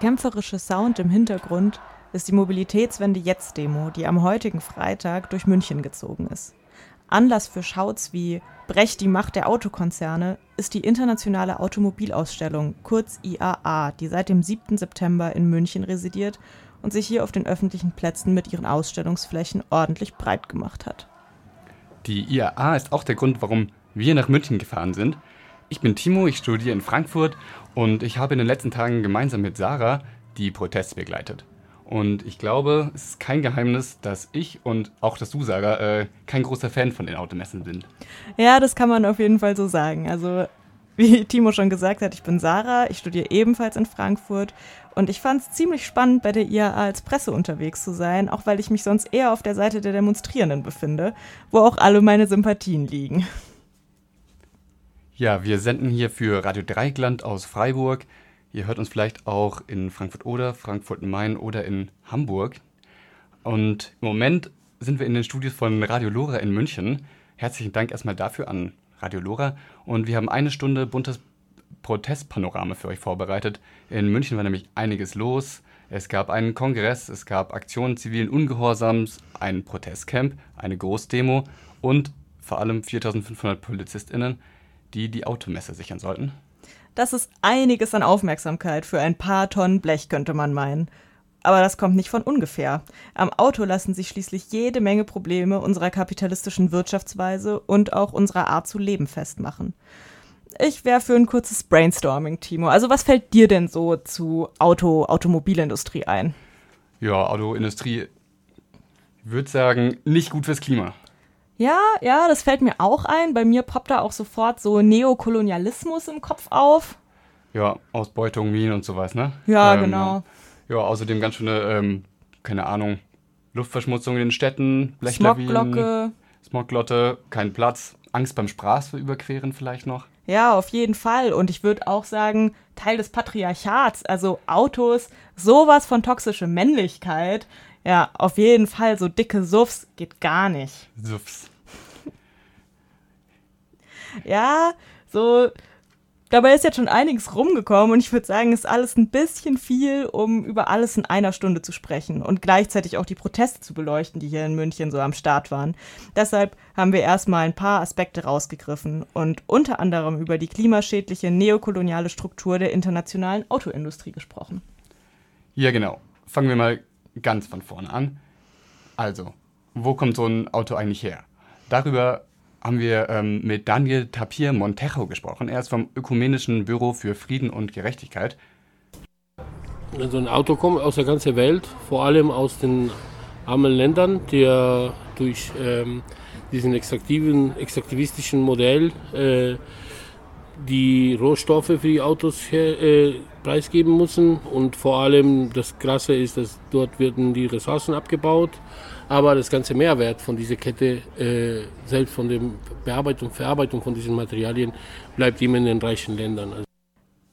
kämpferische Sound im Hintergrund ist die Mobilitätswende jetzt Demo, die am heutigen Freitag durch München gezogen ist. Anlass für Schauts wie Brecht die Macht der Autokonzerne ist die internationale Automobilausstellung, kurz IAA, die seit dem 7. September in München residiert und sich hier auf den öffentlichen Plätzen mit ihren Ausstellungsflächen ordentlich breit gemacht hat. Die IAA ist auch der Grund, warum wir nach München gefahren sind. Ich bin Timo, ich studiere in Frankfurt und ich habe in den letzten Tagen gemeinsam mit Sarah die Proteste begleitet. Und ich glaube, es ist kein Geheimnis, dass ich und auch das du, Sarah, äh, kein großer Fan von den Automessen sind. Ja, das kann man auf jeden Fall so sagen. Also, wie Timo schon gesagt hat, ich bin Sarah, ich studiere ebenfalls in Frankfurt und ich fand es ziemlich spannend, bei der IAA als Presse unterwegs zu sein, auch weil ich mich sonst eher auf der Seite der Demonstrierenden befinde, wo auch alle meine Sympathien liegen. Ja, wir senden hier für Radio Dreigland aus Freiburg. Ihr hört uns vielleicht auch in Frankfurt oder Frankfurt Main oder in Hamburg. Und im Moment sind wir in den Studios von Radio Lora in München. Herzlichen Dank erstmal dafür an Radio Lora. Und wir haben eine Stunde buntes Protestpanorama für euch vorbereitet. In München war nämlich einiges los. Es gab einen Kongress, es gab Aktionen zivilen Ungehorsams, ein Protestcamp, eine Großdemo und vor allem 4500 PolizistInnen, die die Automesse sichern sollten. Das ist einiges an Aufmerksamkeit für ein paar Tonnen Blech, könnte man meinen. Aber das kommt nicht von ungefähr. Am Auto lassen sich schließlich jede Menge Probleme unserer kapitalistischen Wirtschaftsweise und auch unserer Art zu leben festmachen. Ich wäre für ein kurzes Brainstorming, Timo. Also was fällt dir denn so zu Auto, Automobilindustrie ein? Ja, Autoindustrie, ich würde sagen, nicht gut fürs Klima. Ja, ja, das fällt mir auch ein. Bei mir poppt da auch sofort so Neokolonialismus im Kopf auf. Ja, Ausbeutung, Minen und sowas, ne? Ja, ähm, genau. Ja. außerdem ganz schöne, ähm, keine Ahnung, Luftverschmutzung in den Städten, Blechlawinen. Smogglocke. Smogglocke, kein Platz, Angst beim Straßenüberqueren vielleicht noch. Ja, auf jeden Fall. Und ich würde auch sagen, Teil des Patriarchats, also Autos, sowas von toxische Männlichkeit. Ja, auf jeden Fall, so dicke Suffs geht gar nicht. Suffs. ja, so. Dabei ist jetzt schon einiges rumgekommen und ich würde sagen, es ist alles ein bisschen viel, um über alles in einer Stunde zu sprechen und gleichzeitig auch die Proteste zu beleuchten, die hier in München so am Start waren. Deshalb haben wir erstmal ein paar Aspekte rausgegriffen und unter anderem über die klimaschädliche neokoloniale Struktur der internationalen Autoindustrie gesprochen. Ja, genau. Fangen wir mal ganz von vorne an. Also, wo kommt so ein Auto eigentlich her? Darüber haben wir ähm, mit Daniel Tapir Montejo gesprochen. Er ist vom Ökumenischen Büro für Frieden und Gerechtigkeit. Also ein Auto kommt aus der ganzen Welt, vor allem aus den armen Ländern, die durch ähm, diesen extraktiven, extraktivistischen Modell äh, die Rohstoffe für die Autos her, äh, preisgeben müssen. Und vor allem das Krasse ist, dass dort werden die Ressourcen abgebaut, aber das ganze Mehrwert von dieser Kette, äh, selbst von der Bearbeitung, Verarbeitung von diesen Materialien, bleibt immer in den reichen Ländern. Also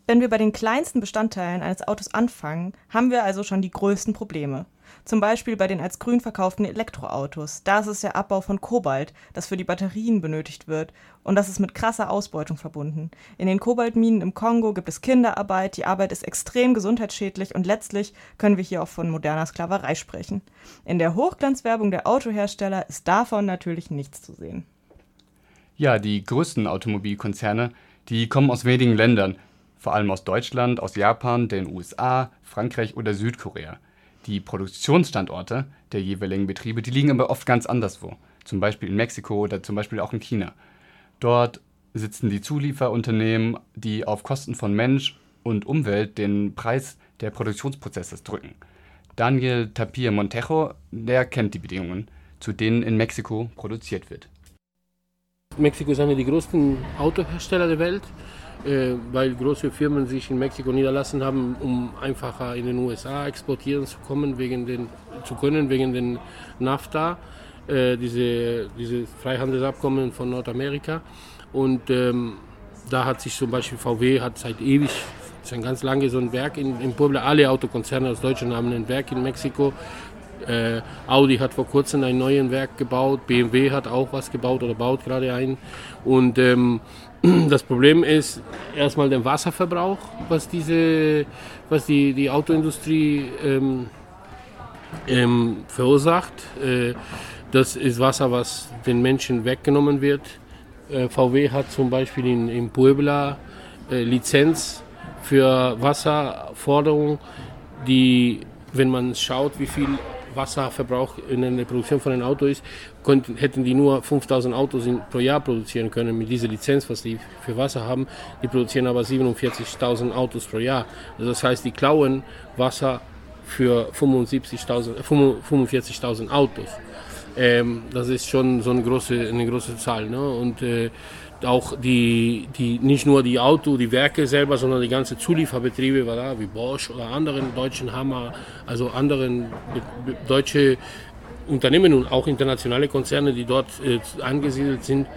Wenn wir bei den kleinsten Bestandteilen eines Autos anfangen, haben wir also schon die größten Probleme. Zum Beispiel bei den als grün verkauften Elektroautos. Da ist es der Abbau von Kobalt, das für die Batterien benötigt wird. Und das ist mit krasser Ausbeutung verbunden. In den Kobaltminen im Kongo gibt es Kinderarbeit, die Arbeit ist extrem gesundheitsschädlich und letztlich können wir hier auch von moderner Sklaverei sprechen. In der Hochglanzwerbung der Autohersteller ist davon natürlich nichts zu sehen. Ja, die größten Automobilkonzerne, die kommen aus wenigen Ländern, vor allem aus Deutschland, aus Japan, den USA, Frankreich oder Südkorea. Die Produktionsstandorte der jeweiligen Betriebe, die liegen aber oft ganz anderswo, zum Beispiel in Mexiko oder zum Beispiel auch in China. Dort sitzen die Zulieferunternehmen, die auf Kosten von Mensch und Umwelt den Preis der Produktionsprozesses drücken. Daniel Tapir Montejo, der kennt die Bedingungen, zu denen in Mexiko produziert wird. Mexiko ist einer der größten Autohersteller der Welt. Äh, weil große Firmen sich in Mexiko niederlassen haben, um einfacher in den USA exportieren zu kommen, wegen den, zu können, wegen den NAFTA, äh, diese, diese Freihandelsabkommen von Nordamerika. Und ähm, da hat sich zum Beispiel VW hat seit ewig, schon ganz lange so ein Werk in, in Puebla, alle Autokonzerne aus Deutschland haben ein Werk in Mexiko. Äh, Audi hat vor kurzem ein neues Werk gebaut, BMW hat auch was gebaut oder baut gerade ein. Und ähm, das Problem ist erstmal der Wasserverbrauch, was, diese, was die, die Autoindustrie ähm, ähm, verursacht. Äh, das ist Wasser, was den Menschen weggenommen wird. Äh, VW hat zum Beispiel in, in Puebla äh, Lizenz für Wasserforderungen, die, wenn man schaut, wie viel Wasserverbrauch in der Produktion von einem Auto ist, konnten, hätten die nur 5000 Autos in, pro Jahr produzieren können mit dieser Lizenz, was die für Wasser haben. Die produzieren aber 47.000 Autos pro Jahr. Also das heißt, die klauen Wasser für 75.000, 45.000 Autos. Ähm, das ist schon so eine große, eine große Zahl. Ne? Und äh, auch die, die, nicht nur die Auto, die Werke selber, sondern die ganzen Zulieferbetriebe, wie Bosch oder anderen deutschen Hammer, also anderen deutsche Unternehmen und auch internationale Konzerne, die dort äh, angesiedelt sind,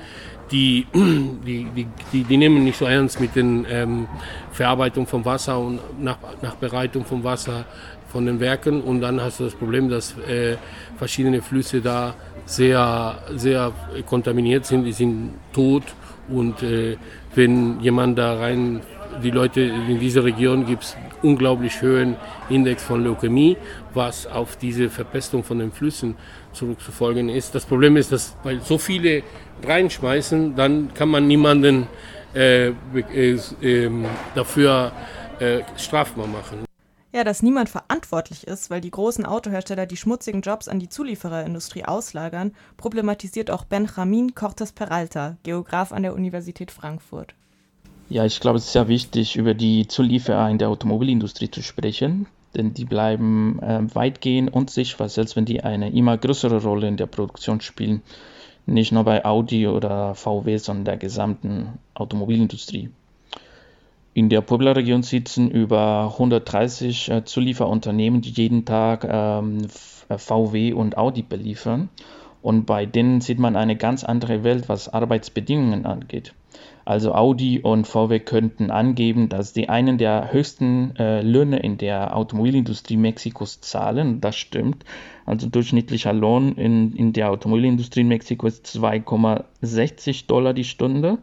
die, die, die, die, die, nehmen nicht so ernst mit der ähm, Verarbeitung vom Wasser und nach, Nachbereitung vom Wasser von den Werken. Und dann hast du das Problem, dass äh, verschiedene Flüsse da sehr, sehr kontaminiert sind, die sind tot. Und äh, wenn jemand da rein, die Leute in dieser Region gibt es unglaublich hohen Index von Leukämie, was auf diese Verpestung von den Flüssen zurückzufolgen ist. Das Problem ist, dass weil so viele reinschmeißen, dann kann man niemanden äh, äh, ähm, dafür äh, strafbar machen. Ja, dass niemand verantwortlich ist, weil die großen Autohersteller die schmutzigen Jobs an die Zuliefererindustrie auslagern, problematisiert auch Benjamin Cortes Peralta, Geograf an der Universität Frankfurt. Ja, ich glaube, es ist sehr wichtig, über die Zulieferer in der Automobilindustrie zu sprechen, denn die bleiben äh, weitgehend unsichtbar, selbst wenn die eine immer größere Rolle in der Produktion spielen. Nicht nur bei Audi oder VW, sondern der gesamten Automobilindustrie. In der Puebla-Region sitzen über 130 äh, Zulieferunternehmen, die jeden Tag ähm, VW und Audi beliefern. Und bei denen sieht man eine ganz andere Welt, was Arbeitsbedingungen angeht. Also Audi und VW könnten angeben, dass die einen der höchsten äh, Löhne in der Automobilindustrie Mexikos zahlen. Das stimmt. Also durchschnittlicher Lohn in, in der Automobilindustrie in Mexiko ist 2,60 Dollar die Stunde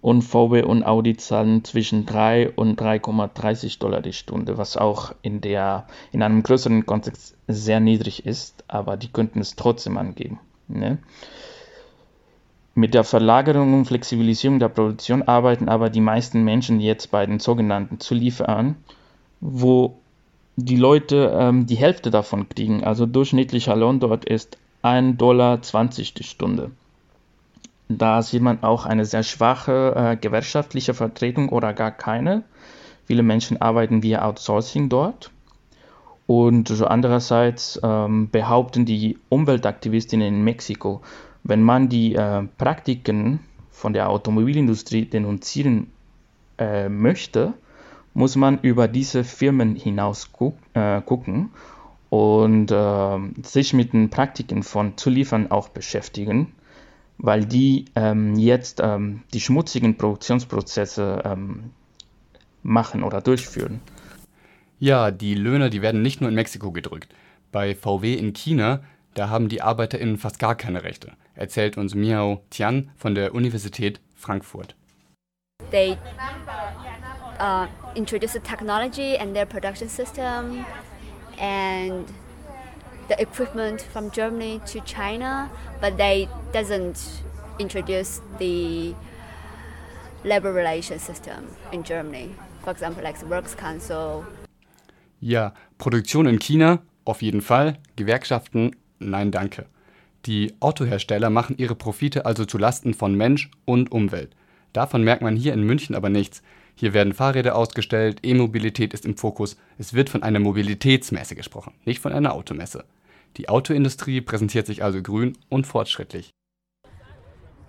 und VW und Audi zahlen zwischen 3 und 3,30 Dollar die Stunde, was auch in, der, in einem größeren Kontext sehr niedrig ist, aber die könnten es trotzdem angeben. Ne? Mit der Verlagerung und Flexibilisierung der Produktion arbeiten aber die meisten Menschen jetzt bei den sogenannten Zulieferern, wo die Leute ähm, die Hälfte davon kriegen. Also durchschnittlicher Lohn dort ist 1,20 Dollar die Stunde. Da sieht man auch eine sehr schwache äh, gewerkschaftliche Vertretung oder gar keine. Viele Menschen arbeiten via Outsourcing dort. Und andererseits ähm, behaupten die Umweltaktivistinnen in Mexiko, wenn man die äh, Praktiken von der Automobilindustrie denunzieren äh, möchte, muss man über diese Firmen hinaus gu äh, gucken und ähm, sich mit den Praktiken von Zuliefern auch beschäftigen weil die ähm, jetzt ähm, die schmutzigen Produktionsprozesse ähm, machen oder durchführen. Ja, die Löhne, die werden nicht nur in Mexiko gedrückt. Bei VW in China, da haben die ArbeiterInnen fast gar keine Rechte, erzählt uns Miao Tian von der Universität Frankfurt. They uh, introduced technology and their production system and the equipment from Germany to China, but they doesn't introduce the labor relation system in Germany. For example, like the Works Council. Ja, Produktion in China auf jeden Fall, Gewerkschaften nein danke. Die Autohersteller machen ihre Profite also zu Lasten von Mensch und Umwelt. Davon merkt man hier in München aber nichts. Hier werden Fahrräder ausgestellt, E-Mobilität ist im Fokus. Es wird von einer Mobilitätsmesse gesprochen, nicht von einer Automesse. Die Autoindustrie präsentiert sich also grün und fortschrittlich.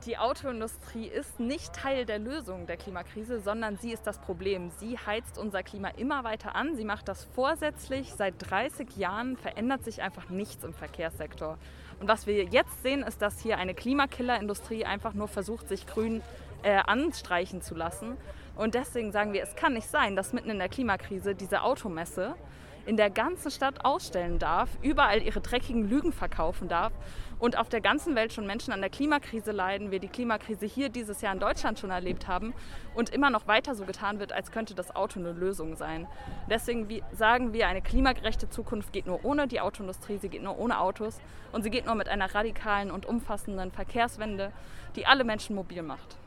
Die Autoindustrie ist nicht Teil der Lösung der Klimakrise, sondern sie ist das Problem. Sie heizt unser Klima immer weiter an. Sie macht das vorsätzlich. Seit 30 Jahren verändert sich einfach nichts im Verkehrssektor. Und was wir jetzt sehen, ist, dass hier eine Klimakillerindustrie einfach nur versucht, sich grün äh, anstreichen zu lassen. Und deswegen sagen wir, es kann nicht sein, dass mitten in der Klimakrise diese Automesse in der ganzen Stadt ausstellen darf, überall ihre dreckigen Lügen verkaufen darf und auf der ganzen Welt schon Menschen an der Klimakrise leiden, wir die Klimakrise hier dieses Jahr in Deutschland schon erlebt haben und immer noch weiter so getan wird, als könnte das Auto eine Lösung sein. Deswegen sagen wir, eine klimagerechte Zukunft geht nur ohne die Autoindustrie, sie geht nur ohne Autos und sie geht nur mit einer radikalen und umfassenden Verkehrswende, die alle Menschen mobil macht.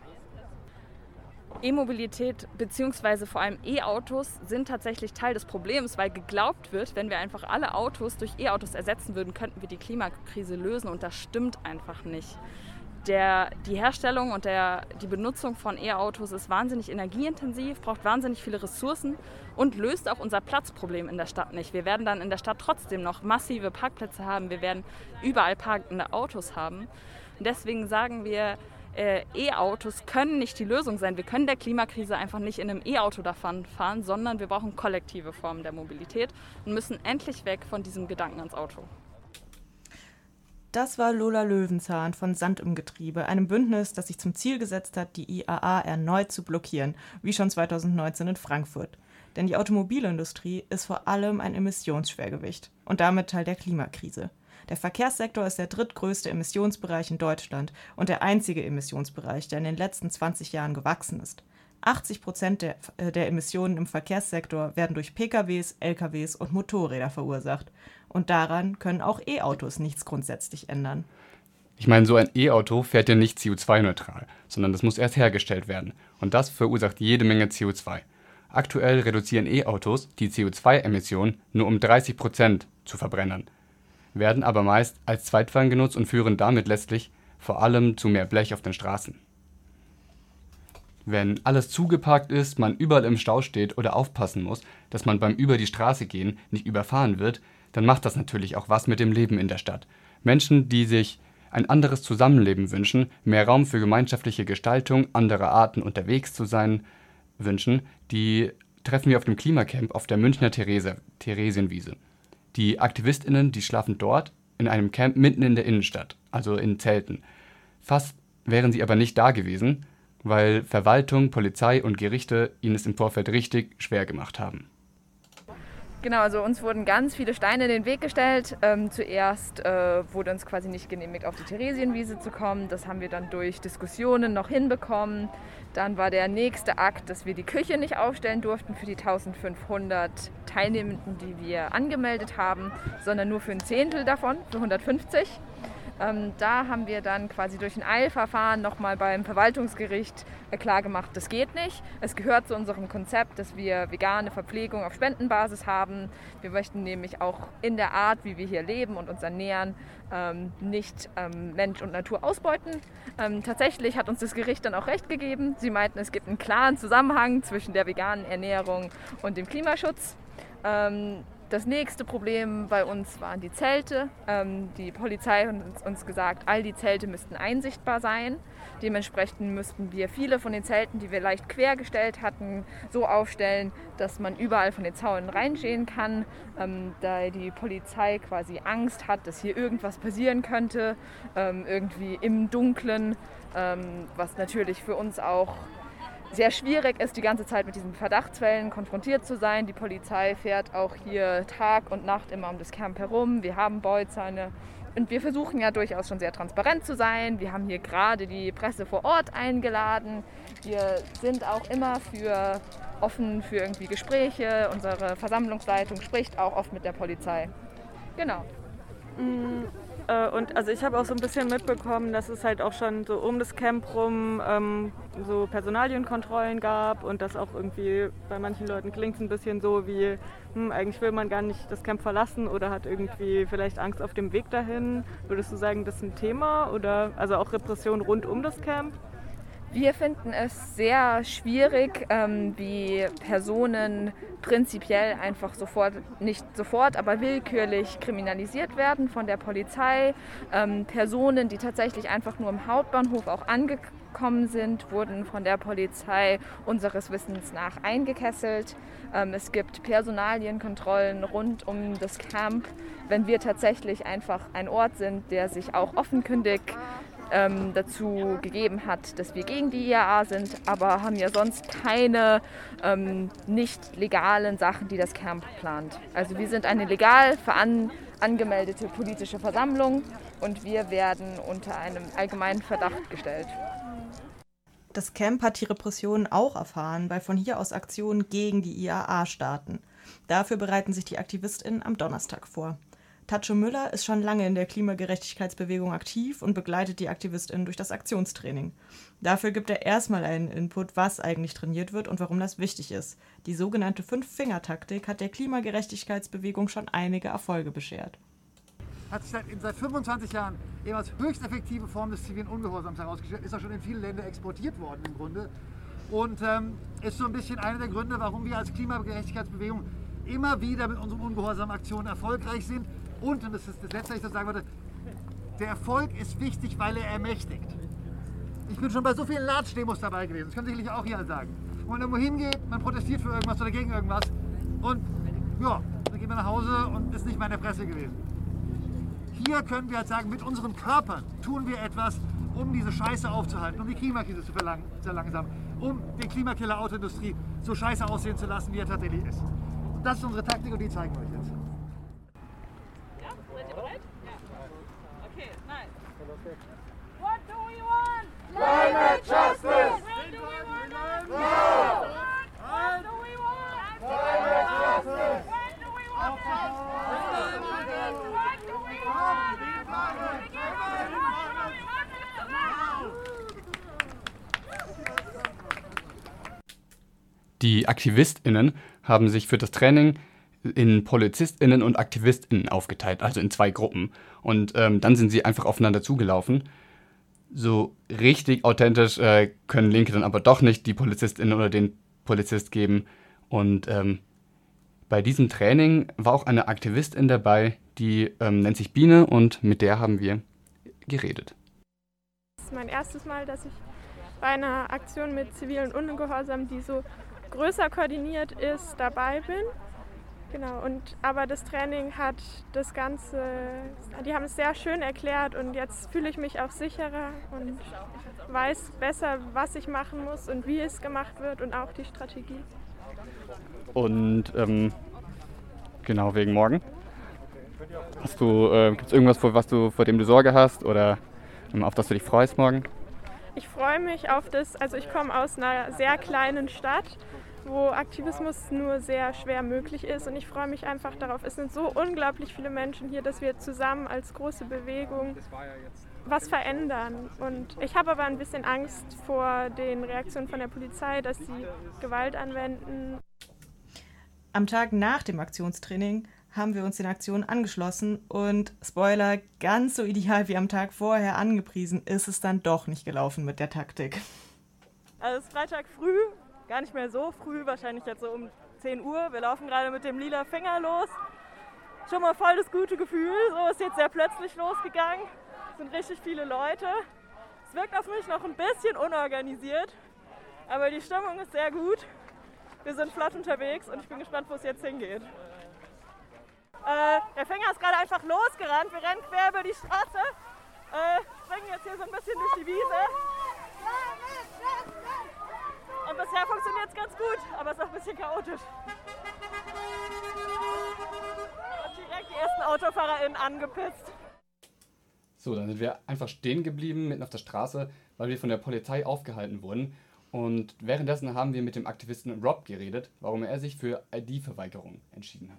E-Mobilität bzw. vor allem E-Autos sind tatsächlich Teil des Problems, weil geglaubt wird, wenn wir einfach alle Autos durch E-Autos ersetzen würden, könnten wir die Klimakrise lösen und das stimmt einfach nicht. Der, die Herstellung und der, die Benutzung von E-Autos ist wahnsinnig energieintensiv, braucht wahnsinnig viele Ressourcen und löst auch unser Platzproblem in der Stadt nicht. Wir werden dann in der Stadt trotzdem noch massive Parkplätze haben, wir werden überall parkende Autos haben. Und deswegen sagen wir, äh, E-Autos können nicht die Lösung sein. Wir können der Klimakrise einfach nicht in einem E-Auto davon fahren, sondern wir brauchen kollektive Formen der Mobilität und müssen endlich weg von diesem Gedanken ans Auto. Das war Lola Löwenzahn von Sand im Getriebe, einem Bündnis, das sich zum Ziel gesetzt hat, die IAA erneut zu blockieren, wie schon 2019 in Frankfurt. Denn die Automobilindustrie ist vor allem ein Emissionsschwergewicht und damit Teil der Klimakrise. Der Verkehrssektor ist der drittgrößte Emissionsbereich in Deutschland und der einzige Emissionsbereich, der in den letzten 20 Jahren gewachsen ist. 80 Prozent der, äh, der, Emissionen im Verkehrssektor werden durch PKWs, LKWs und Motorräder verursacht. Und daran können auch E-Autos nichts grundsätzlich ändern. Ich meine, so ein E-Auto fährt ja nicht CO2-neutral, sondern das muss erst hergestellt werden. Und das verursacht jede Menge CO2. Aktuell reduzieren E-Autos die CO2-Emissionen nur um 30 Prozent zu Verbrennern werden aber meist als Zweitwagen genutzt und führen damit letztlich vor allem zu mehr Blech auf den Straßen. Wenn alles zugeparkt ist, man überall im Stau steht oder aufpassen muss, dass man beim über die Straße gehen nicht überfahren wird, dann macht das natürlich auch was mit dem Leben in der Stadt. Menschen, die sich ein anderes Zusammenleben wünschen, mehr Raum für gemeinschaftliche Gestaltung, andere Arten unterwegs zu sein wünschen, die treffen wir auf dem Klimacamp auf der Münchner Therese, Theresienwiese. Die AktivistInnen, die schlafen dort in einem Camp mitten in der Innenstadt, also in Zelten. Fast wären sie aber nicht da gewesen, weil Verwaltung, Polizei und Gerichte ihnen es im Vorfeld richtig schwer gemacht haben. Genau, also uns wurden ganz viele Steine in den Weg gestellt. Ähm, zuerst äh, wurde uns quasi nicht genehmigt, auf die Theresienwiese zu kommen. Das haben wir dann durch Diskussionen noch hinbekommen. Dann war der nächste Akt, dass wir die Küche nicht aufstellen durften für die 1500 Teilnehmenden, die wir angemeldet haben, sondern nur für ein Zehntel davon, für 150. Ähm, da haben wir dann quasi durch ein Eilverfahren nochmal beim Verwaltungsgericht äh, klargemacht, das geht nicht. Es gehört zu unserem Konzept, dass wir vegane Verpflegung auf Spendenbasis haben. Wir möchten nämlich auch in der Art, wie wir hier leben und uns ernähren, ähm, nicht ähm, Mensch und Natur ausbeuten. Ähm, tatsächlich hat uns das Gericht dann auch recht gegeben. Sie meinten, es gibt einen klaren Zusammenhang zwischen der veganen Ernährung und dem Klimaschutz. Das nächste Problem bei uns waren die Zelte. Ähm, die Polizei hat uns gesagt, all die Zelte müssten einsichtbar sein. Dementsprechend müssten wir viele von den Zelten, die wir leicht quergestellt hatten, so aufstellen, dass man überall von den Zaunen reinsehen kann, ähm, da die Polizei quasi Angst hat, dass hier irgendwas passieren könnte, ähm, irgendwie im Dunkeln, ähm, was natürlich für uns auch sehr schwierig ist, die ganze Zeit mit diesen Verdachtsfällen konfrontiert zu sein. Die Polizei fährt auch hier Tag und Nacht immer um das Camp herum. Wir haben Beuzäune und wir versuchen ja durchaus schon sehr transparent zu sein. Wir haben hier gerade die Presse vor Ort eingeladen. Wir sind auch immer für offen für irgendwie Gespräche. Unsere Versammlungsleitung spricht auch oft mit der Polizei. Genau. Mm, äh, und also ich habe auch so ein bisschen mitbekommen, dass es halt auch schon so um das Camp rum ähm, so Personalienkontrollen gab und das auch irgendwie bei manchen Leuten klingt es ein bisschen so wie, hm, eigentlich will man gar nicht das Camp verlassen oder hat irgendwie vielleicht Angst auf dem Weg dahin. Würdest du sagen, das ist ein Thema oder also auch Repression rund um das Camp? Wir finden es sehr schwierig, ähm, wie Personen prinzipiell einfach sofort, nicht sofort, aber willkürlich kriminalisiert werden von der Polizei. Ähm, Personen, die tatsächlich einfach nur im Hauptbahnhof auch angekommen sind, wurden von der Polizei unseres Wissens nach eingekesselt. Ähm, es gibt Personalienkontrollen rund um das Camp, wenn wir tatsächlich einfach ein Ort sind, der sich auch offenkundig ähm, dazu gegeben hat, dass wir gegen die IAA sind, aber haben ja sonst keine ähm, nicht legalen Sachen, die das Camp plant. Also wir sind eine legal veran angemeldete politische Versammlung und wir werden unter einem allgemeinen Verdacht gestellt. Das Camp hat die Repressionen auch erfahren, weil von hier aus Aktionen gegen die IAA starten. Dafür bereiten sich die AktivistInnen am Donnerstag vor. Tacho Müller ist schon lange in der Klimagerechtigkeitsbewegung aktiv und begleitet die AktivistInnen durch das Aktionstraining. Dafür gibt er erstmal einen Input, was eigentlich trainiert wird und warum das wichtig ist. Die sogenannte Fünf-Finger-Taktik hat der Klimagerechtigkeitsbewegung schon einige Erfolge beschert. Hat sich seit, seit 25 Jahren eben als höchst effektive Form des zivilen Ungehorsams herausgestellt, ist auch schon in viele Länder exportiert worden im Grunde. Und ähm, ist so ein bisschen einer der Gründe, warum wir als Klimagerechtigkeitsbewegung immer wieder mit unseren ungehorsam Aktionen erfolgreich sind, und, und das ist das Letzte, was ich so sagen wollte, der Erfolg ist wichtig, weil er ermächtigt. Ich bin schon bei so vielen Latsch-Demos dabei gewesen, das können sicherlich auch hier sagen. Wo man irgendwo hingeht, man protestiert für irgendwas oder gegen irgendwas und ja, dann geht man nach Hause und ist nicht mehr in der Presse gewesen. Hier können wir halt sagen, mit unseren Körpern tun wir etwas, um diese Scheiße aufzuhalten, um die Klimakrise zu verlangsamen, um den Klimakiller Autoindustrie so scheiße aussehen zu lassen, wie er tatsächlich ist. Und das ist unsere Taktik und die zeigen wir euch jetzt. What do we want? Climate justice! When do we want it? Now! What do we want? Climate justice! When do we want it? What do we want? Die AktivistInnen haben sich für das Training in PolizistInnen und AktivistInnen aufgeteilt, also in zwei Gruppen. Und ähm, dann sind sie einfach aufeinander zugelaufen. So richtig authentisch äh, können Linke dann aber doch nicht die PolizistInnen oder den Polizist geben. Und ähm, bei diesem Training war auch eine Aktivistin dabei, die ähm, nennt sich Biene und mit der haben wir geredet. Das ist mein erstes Mal, dass ich bei einer Aktion mit zivilen Ungehorsam, die so größer koordiniert ist, dabei bin. Genau, und aber das Training hat das Ganze, die haben es sehr schön erklärt und jetzt fühle ich mich auch sicherer und weiß besser, was ich machen muss und wie es gemacht wird und auch die Strategie. Und ähm, genau wegen morgen. Hast du, äh, gibt es irgendwas, vor, was du, vor dem du Sorge hast oder ähm, auf das du dich freust morgen? Ich freue mich auf das, also ich komme aus einer sehr kleinen Stadt wo Aktivismus nur sehr schwer möglich ist. Und ich freue mich einfach darauf. Es sind so unglaublich viele Menschen hier, dass wir zusammen als große Bewegung was verändern. Und ich habe aber ein bisschen Angst vor den Reaktionen von der Polizei, dass sie Gewalt anwenden. Am Tag nach dem Aktionstraining haben wir uns den Aktionen angeschlossen und Spoiler, ganz so ideal wie am Tag vorher angepriesen, ist es dann doch nicht gelaufen mit der Taktik. Also es ist Freitag früh, gar nicht mehr so früh, wahrscheinlich jetzt so um 10 Uhr. Wir laufen gerade mit dem lila Finger los. Schon mal voll das gute Gefühl. So ist jetzt sehr plötzlich losgegangen. Es sind richtig viele Leute. Es wirkt auf mich noch ein bisschen unorganisiert, aber die Stimmung ist sehr gut. Wir sind flott unterwegs und ich bin gespannt, wo es jetzt hingeht. Äh, der Finger ist gerade einfach losgerannt. Wir rennen quer über die Straße, äh, springen jetzt hier so ein bisschen durch die Wiese. Und bisher funktioniert es ganz gut, aber es ist auch ein bisschen chaotisch. Und direkt die ersten AutofahrerInnen angepisst. So, dann sind wir einfach stehen geblieben, mitten auf der Straße, weil wir von der Polizei aufgehalten wurden. Und währenddessen haben wir mit dem Aktivisten Rob geredet, warum er sich für ID-Verweigerung entschieden hat.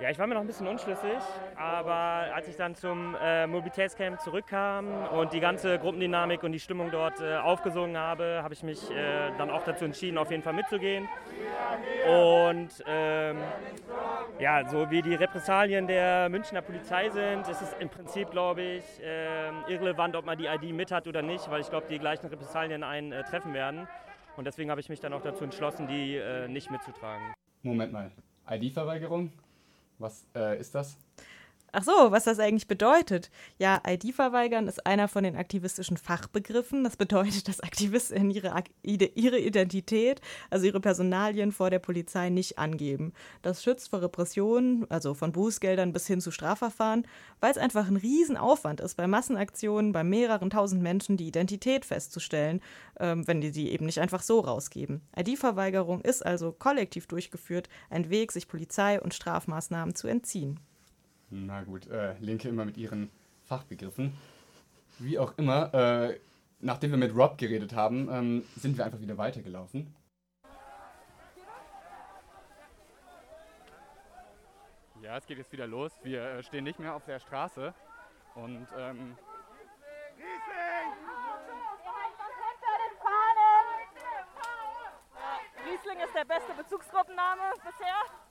Ja, ich war mir noch ein bisschen unschlüssig, aber als ich dann zum äh, Mobilitätscamp zurückkam und die ganze Gruppendynamik und die Stimmung dort äh, aufgesogen habe, habe ich mich äh, dann auch dazu entschieden, auf jeden Fall mitzugehen. Und ähm, ja, so wie die Repressalien der Münchner Polizei sind, ist es im Prinzip, glaube ich, ähm, irrelevant, ob man die ID mit hat oder nicht, weil ich glaube, die gleichen Repressalien einen äh, treffen werden. Und deswegen habe ich mich dann auch dazu entschlossen, die äh, nicht mitzutragen. Moment mal, ID-Verweigerung? Was äh, ist das? Ach so, was das eigentlich bedeutet. Ja, ID verweigern ist einer von den aktivistischen Fachbegriffen. Das bedeutet, dass Aktivistinnen ihre, ihre Identität, also ihre Personalien vor der Polizei nicht angeben. Das schützt vor Repressionen, also von Bußgeldern bis hin zu Strafverfahren, weil es einfach ein Riesenaufwand ist, bei Massenaktionen bei mehreren tausend Menschen die Identität festzustellen, ähm, wenn die sie eben nicht einfach so rausgeben. ID-Verweigerung ist also kollektiv durchgeführt, ein Weg, sich Polizei und Strafmaßnahmen zu entziehen. Na gut, äh, Linke immer mit ihren Fachbegriffen. Wie auch immer, äh, nachdem wir mit Rob geredet haben, ähm, sind wir einfach wieder weitergelaufen. Ja, es geht jetzt wieder los. Wir äh, stehen nicht mehr auf der Straße und ähm, Riesling ist der beste Bezugsgruppenname bisher.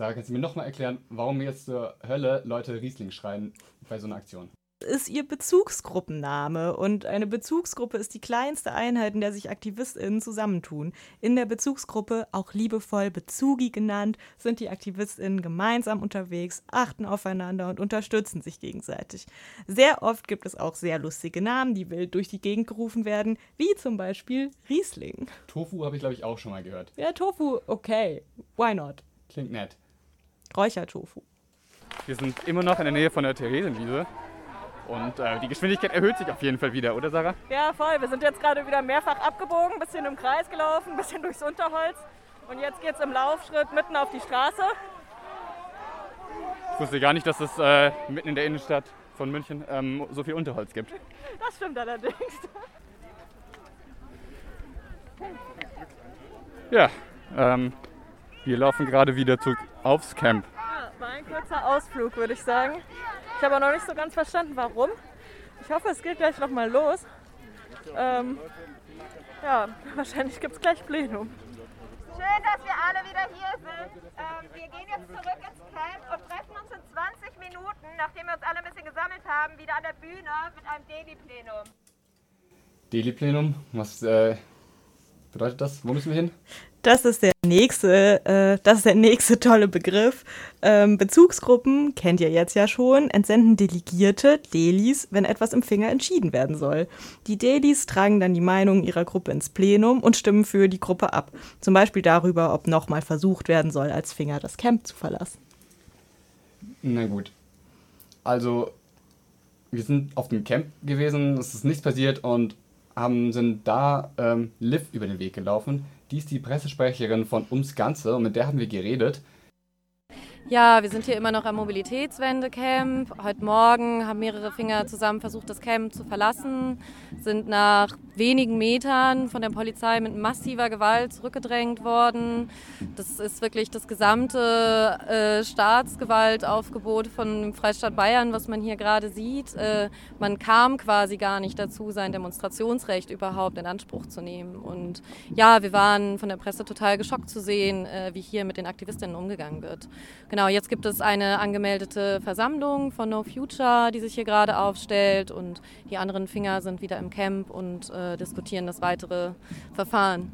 Sarah, kannst du mir nochmal erklären, warum jetzt zur Hölle Leute Riesling schreien bei so einer Aktion? ist ihr Bezugsgruppenname und eine Bezugsgruppe ist die kleinste Einheit, in der sich AktivistInnen zusammentun. In der Bezugsgruppe, auch liebevoll Bezugi genannt, sind die AktivistInnen gemeinsam unterwegs, achten aufeinander und unterstützen sich gegenseitig. Sehr oft gibt es auch sehr lustige Namen, die wild durch die Gegend gerufen werden, wie zum Beispiel Riesling. Tofu habe ich, glaube ich, auch schon mal gehört. Ja, Tofu, okay. Why not? Klingt nett. Räuchertofu. Wir sind immer noch in der Nähe von der Theresienwiese. Und äh, die Geschwindigkeit erhöht sich auf jeden Fall wieder, oder Sarah? Ja, voll. Wir sind jetzt gerade wieder mehrfach abgebogen, ein bisschen im Kreis gelaufen, ein bisschen durchs Unterholz. Und jetzt geht es im Laufschritt mitten auf die Straße. Ich wusste gar nicht, dass es äh, mitten in der Innenstadt von München ähm, so viel Unterholz gibt. Das stimmt allerdings. Ja, ähm, wir laufen gerade wieder zurück aufs Camp. Ja, war ein kurzer Ausflug, würde ich sagen. Ich habe auch noch nicht so ganz verstanden, warum. Ich hoffe, es geht gleich nochmal los. Ähm, ja, wahrscheinlich gibt es gleich Plenum. Schön, dass wir alle wieder hier sind. Ähm, wir gehen jetzt zurück ins Camp und treffen uns in 20 Minuten, nachdem wir uns alle ein bisschen gesammelt haben, wieder an der Bühne mit einem Daily-Plenum. Daily-Plenum? Was äh, bedeutet das? Wo müssen wir hin? Das ist der nächste, äh, das ist der nächste tolle Begriff. Ähm, Bezugsgruppen kennt ihr jetzt ja schon, entsenden Delegierte, Delis, wenn etwas im Finger entschieden werden soll. Die Delis tragen dann die Meinung ihrer Gruppe ins Plenum und stimmen für die Gruppe ab. Zum Beispiel darüber, ob nochmal versucht werden soll, als Finger das Camp zu verlassen. Na gut. Also, wir sind auf dem Camp gewesen, es ist nichts passiert und haben, sind da ähm, Liv über den Weg gelaufen. Die ist die Pressesprecherin von Ums Ganze und mit der haben wir geredet. Ja, wir sind hier immer noch am Mobilitätswendecamp. Heute Morgen haben mehrere Finger zusammen versucht, das Camp zu verlassen, sind nach wenigen Metern von der Polizei mit massiver Gewalt zurückgedrängt worden. Das ist wirklich das gesamte äh, Staatsgewaltaufgebot von Freistaat Bayern, was man hier gerade sieht. Äh, man kam quasi gar nicht dazu, sein Demonstrationsrecht überhaupt in Anspruch zu nehmen. Und ja, wir waren von der Presse total geschockt zu sehen, äh, wie hier mit den Aktivistinnen umgegangen wird. Genau, jetzt gibt es eine angemeldete Versammlung von No Future, die sich hier gerade aufstellt und die anderen Finger sind wieder im Camp und äh, diskutieren das weitere Verfahren.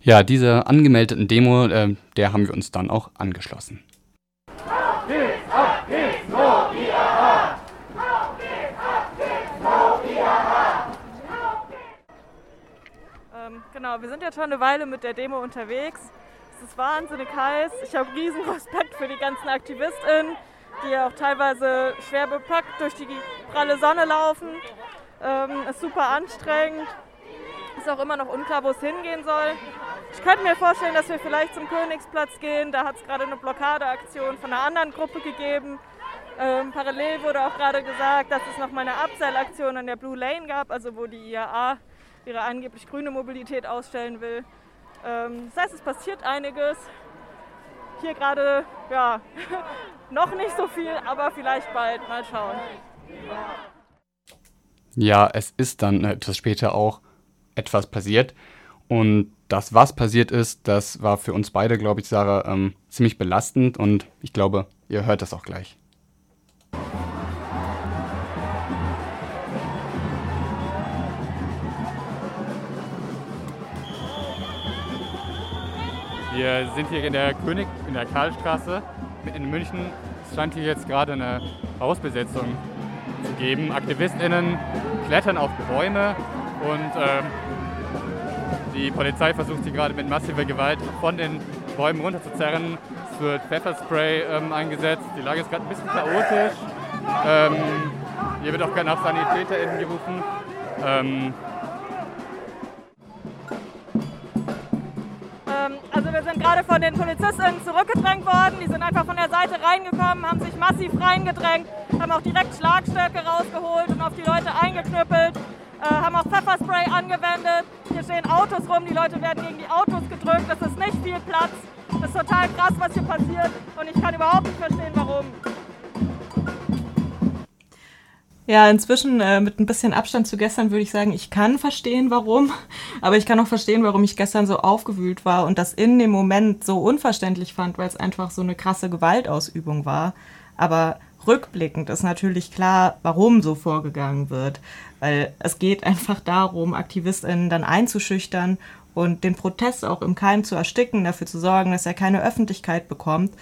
Ja, dieser angemeldeten Demo, äh, der haben wir uns dann auch angeschlossen. Ähm, genau, wir sind jetzt schon eine Weile mit der Demo unterwegs. Es ist wahnsinnig heiß. Ich habe riesen Respekt für die ganzen AktivistInnen, die auch teilweise schwer bepackt durch die pralle Sonne laufen. Ähm, ist super anstrengend. Ist auch immer noch unklar, wo es hingehen soll. Ich könnte mir vorstellen, dass wir vielleicht zum Königsplatz gehen. Da hat es gerade eine Blockadeaktion von einer anderen Gruppe gegeben. Ähm, parallel wurde auch gerade gesagt, dass es noch mal eine Abseilaktion an der Blue Lane gab, also wo die IAA ihre angeblich grüne Mobilität ausstellen will. Ähm, das heißt, es passiert einiges. Hier gerade, ja, noch nicht so viel, aber vielleicht bald. Mal schauen. Ja, es ist dann etwas später auch etwas passiert. Und das, was passiert ist, das war für uns beide, glaube ich, Sarah, ähm, ziemlich belastend. Und ich glaube, ihr hört das auch gleich. Wir sind hier in der König, in der Karlstraße in München Es scheint hier jetzt gerade eine Hausbesetzung zu geben. AktivistInnen klettern auf Bäume und ähm, die Polizei versucht sie gerade mit massiver Gewalt von den Bäumen runterzuzerren. Es wird Pfefferspray ähm, eingesetzt. Die Lage ist gerade ein bisschen chaotisch. Ähm, hier wird auch gerne nach SanitäterInnen gerufen. Ähm, wir sind gerade von den PolizistInnen zurückgedrängt worden. Die sind einfach von der Seite reingekommen, haben sich massiv reingedrängt, haben auch direkt Schlagstöcke rausgeholt und auf die Leute eingeknüppelt, äh, haben auch Pfefferspray angewendet. Hier stehen Autos rum, die Leute werden gegen die Autos gedrückt. Das ist nicht viel Platz. Das ist total krass, was hier passiert und ich kann überhaupt nicht verstehen, warum. Ja, inzwischen äh, mit ein bisschen Abstand zu gestern würde ich sagen, ich kann verstehen, warum. Aber ich kann auch verstehen, warum ich gestern so aufgewühlt war und das in dem Moment so unverständlich fand, weil es einfach so eine krasse Gewaltausübung war. Aber rückblickend ist natürlich klar, warum so vorgegangen wird. Weil es geht einfach darum, AktivistInnen dann einzuschüchtern und den Protest auch im Keim zu ersticken, dafür zu sorgen, dass er keine Öffentlichkeit bekommt.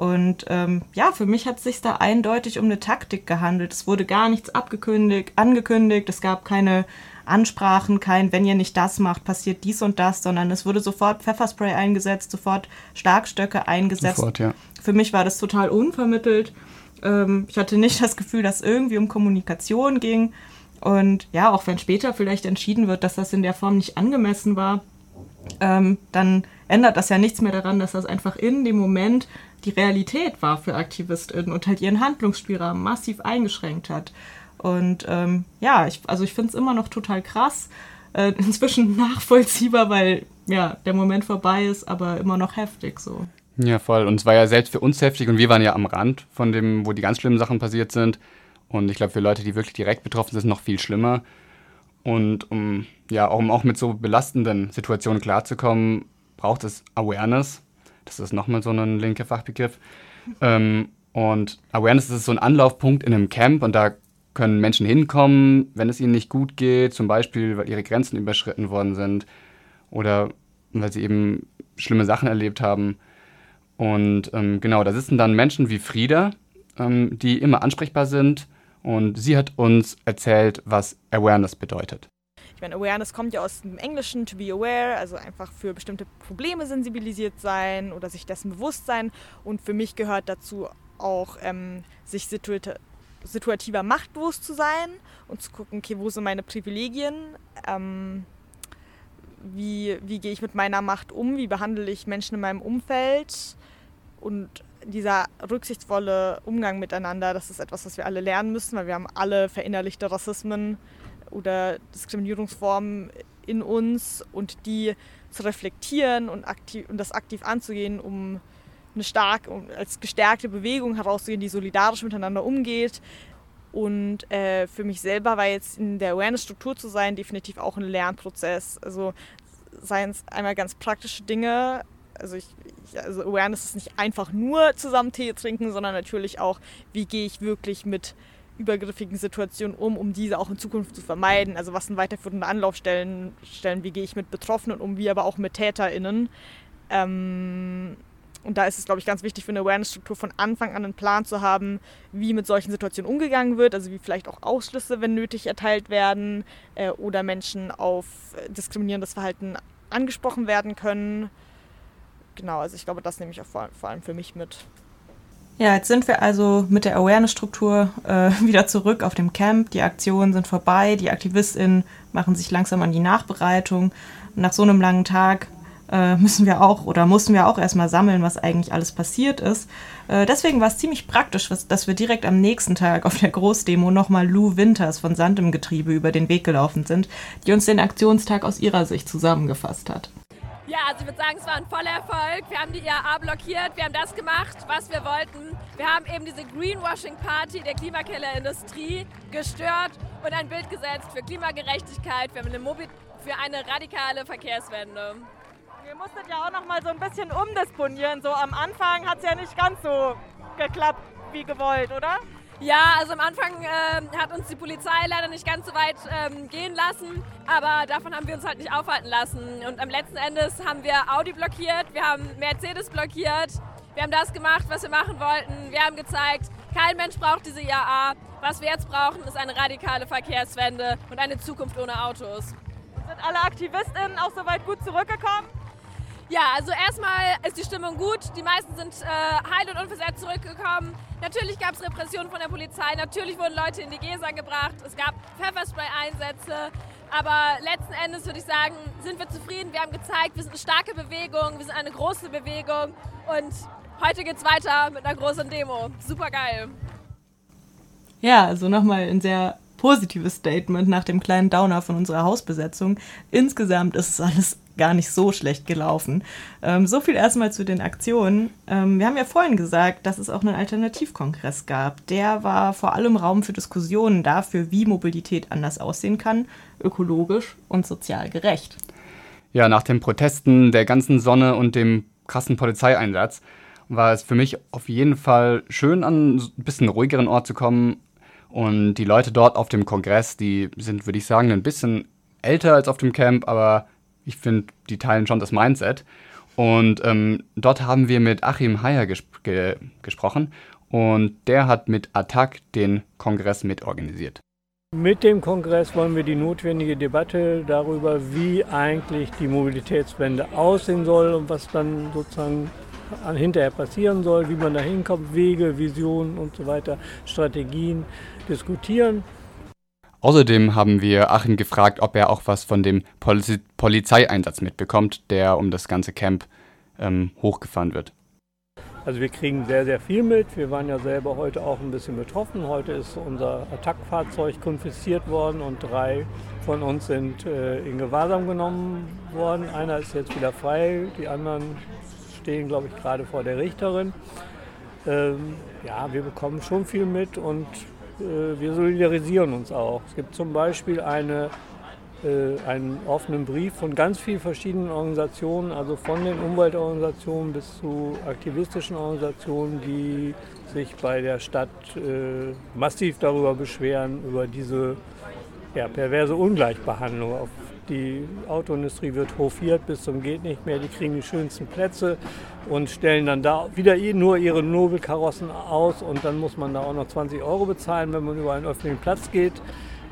Und ähm, ja, für mich hat es sich da eindeutig um eine Taktik gehandelt. Es wurde gar nichts abgekündigt, angekündigt, es gab keine Ansprachen, kein, wenn ihr nicht das macht, passiert dies und das, sondern es wurde sofort Pfefferspray eingesetzt, sofort Schlagstöcke eingesetzt. Sofort, ja. Für mich war das total unvermittelt. Ähm, ich hatte nicht das Gefühl, dass es irgendwie um Kommunikation ging. Und ja, auch wenn später vielleicht entschieden wird, dass das in der Form nicht angemessen war, ähm, dann ändert das ja nichts mehr daran, dass das einfach in dem Moment die Realität war für AktivistInnen und halt ihren Handlungsspielraum massiv eingeschränkt hat. Und ähm, ja, ich, also ich finde es immer noch total krass, äh, inzwischen nachvollziehbar, weil ja, der Moment vorbei ist, aber immer noch heftig so. Ja, voll. Und es war ja selbst für uns heftig und wir waren ja am Rand von dem, wo die ganz schlimmen Sachen passiert sind. Und ich glaube, für Leute, die wirklich direkt betroffen sind, noch viel schlimmer. Und um ja, um auch mit so belastenden Situationen klarzukommen, braucht es Awareness. Das ist nochmal so ein linker Fachbegriff. Ähm, und Awareness ist so ein Anlaufpunkt in einem Camp und da können Menschen hinkommen, wenn es ihnen nicht gut geht, zum Beispiel, weil ihre Grenzen überschritten worden sind oder weil sie eben schlimme Sachen erlebt haben. Und ähm, genau, da sitzen dann Menschen wie Frieda, ähm, die immer ansprechbar sind. Und sie hat uns erzählt, was Awareness bedeutet. Ich meine, Awareness kommt ja aus dem Englischen, to be aware, also einfach für bestimmte Probleme sensibilisiert sein oder sich dessen bewusst sein. Und für mich gehört dazu auch, ähm, sich situat situativer machtbewusst zu sein und zu gucken, okay, wo sind meine Privilegien, ähm, wie, wie gehe ich mit meiner Macht um, wie behandle ich Menschen in meinem Umfeld? Und dieser rücksichtsvolle Umgang miteinander, das ist etwas, was wir alle lernen müssen, weil wir haben alle verinnerlichte Rassismen oder Diskriminierungsformen in uns und die zu reflektieren und, aktiv, und das aktiv anzugehen, um eine stark, um als gestärkte Bewegung herauszugehen, die solidarisch miteinander umgeht. Und äh, für mich selber war jetzt in der Awareness-Struktur zu sein definitiv auch ein Lernprozess. Also seien es einmal ganz praktische Dinge. Also, ich, also Awareness ist nicht einfach nur zusammen Tee trinken, sondern natürlich auch, wie gehe ich wirklich mit übergriffigen Situationen um, um diese auch in Zukunft zu vermeiden. Also was sind weiterführende Anlaufstellen, Stellen, wie gehe ich mit Betroffenen um, wie aber auch mit TäterInnen. Ähm, und da ist es, glaube ich, ganz wichtig für eine Awareness-Struktur von Anfang an einen Plan zu haben, wie mit solchen Situationen umgegangen wird, also wie vielleicht auch Ausschlüsse, wenn nötig, erteilt werden äh, oder Menschen auf diskriminierendes Verhalten angesprochen werden können. Genau, also ich glaube, das nehme ich auch vor, vor allem für mich mit. Ja, jetzt sind wir also mit der Awareness-Struktur äh, wieder zurück auf dem Camp. Die Aktionen sind vorbei, die AktivistInnen machen sich langsam an die Nachbereitung. Nach so einem langen Tag äh, müssen wir auch oder mussten wir auch erstmal sammeln, was eigentlich alles passiert ist. Äh, deswegen war es ziemlich praktisch, was, dass wir direkt am nächsten Tag auf der Großdemo nochmal Lou Winters von Sand im Getriebe über den Weg gelaufen sind, die uns den Aktionstag aus ihrer Sicht zusammengefasst hat. Ja, also ich würde sagen, es war ein voller Erfolg. Wir haben die IAA blockiert, wir haben das gemacht, was wir wollten. Wir haben eben diese Greenwashing-Party der Klimakellerindustrie gestört und ein Bild gesetzt für Klimagerechtigkeit, für eine, Mobil für eine radikale Verkehrswende. Ihr musstet ja auch noch mal so ein bisschen umdisponieren. So am Anfang hat es ja nicht ganz so geklappt wie gewollt, oder? Ja, also am Anfang äh, hat uns die Polizei leider nicht ganz so weit ähm, gehen lassen, aber davon haben wir uns halt nicht aufhalten lassen. Und am letzten Endes haben wir Audi blockiert, wir haben Mercedes blockiert, Wir haben das gemacht, was wir machen wollten. Wir haben gezeigt, kein Mensch braucht diese IAA. Was wir jetzt brauchen, ist eine radikale Verkehrswende und eine Zukunft ohne Autos. Sind alle AktivistInnen auch soweit gut zurückgekommen? Ja, also erstmal ist die Stimmung gut. Die meisten sind äh, heil und unversetzt zurückgekommen. Natürlich gab es Repressionen von der Polizei. Natürlich wurden Leute in die Gesa gebracht. Es gab Pfefferspray-Einsätze. Aber letzten Endes würde ich sagen, sind wir zufrieden. Wir haben gezeigt, wir sind eine starke Bewegung, wir sind eine große Bewegung. Und heute geht es weiter mit einer großen Demo. Super geil. Ja, also nochmal ein sehr positives Statement nach dem kleinen Downer von unserer Hausbesetzung. Insgesamt ist es alles gar nicht so schlecht gelaufen. Ähm, so viel erstmal zu den Aktionen. Ähm, wir haben ja vorhin gesagt, dass es auch einen Alternativkongress gab. Der war vor allem Raum für Diskussionen dafür, wie Mobilität anders aussehen kann, ökologisch und sozial gerecht. Ja, nach den Protesten, der ganzen Sonne und dem krassen Polizeieinsatz war es für mich auf jeden Fall schön, an ein bisschen ruhigeren Ort zu kommen. Und die Leute dort auf dem Kongress, die sind, würde ich sagen, ein bisschen älter als auf dem Camp, aber ich finde, die teilen schon das Mindset. Und ähm, dort haben wir mit Achim Heyer ges ge gesprochen und der hat mit Attac den Kongress mitorganisiert. Mit dem Kongress wollen wir die notwendige Debatte darüber, wie eigentlich die Mobilitätswende aussehen soll und was dann sozusagen hinterher passieren soll, wie man da hinkommt, Wege, Visionen und so weiter, Strategien diskutieren. Außerdem haben wir Achim gefragt, ob er auch was von dem Poliz Polizeieinsatz mitbekommt, der um das ganze Camp ähm, hochgefahren wird. Also wir kriegen sehr, sehr viel mit. Wir waren ja selber heute auch ein bisschen betroffen. Heute ist unser Attackfahrzeug konfisziert worden und drei von uns sind äh, in Gewahrsam genommen worden. Einer ist jetzt wieder frei, die anderen stehen, glaube ich, gerade vor der Richterin. Ähm, ja, wir bekommen schon viel mit und wir solidarisieren uns auch. Es gibt zum Beispiel eine, äh, einen offenen Brief von ganz vielen verschiedenen Organisationen, also von den Umweltorganisationen bis zu aktivistischen Organisationen, die sich bei der Stadt äh, massiv darüber beschweren, über diese ja, perverse Ungleichbehandlung auf die Autoindustrie wird hofiert bis zum geht nicht mehr. Die kriegen die schönsten Plätze und stellen dann da wieder nur ihre Nobelkarossen aus und dann muss man da auch noch 20 Euro bezahlen, wenn man über einen öffentlichen Platz geht.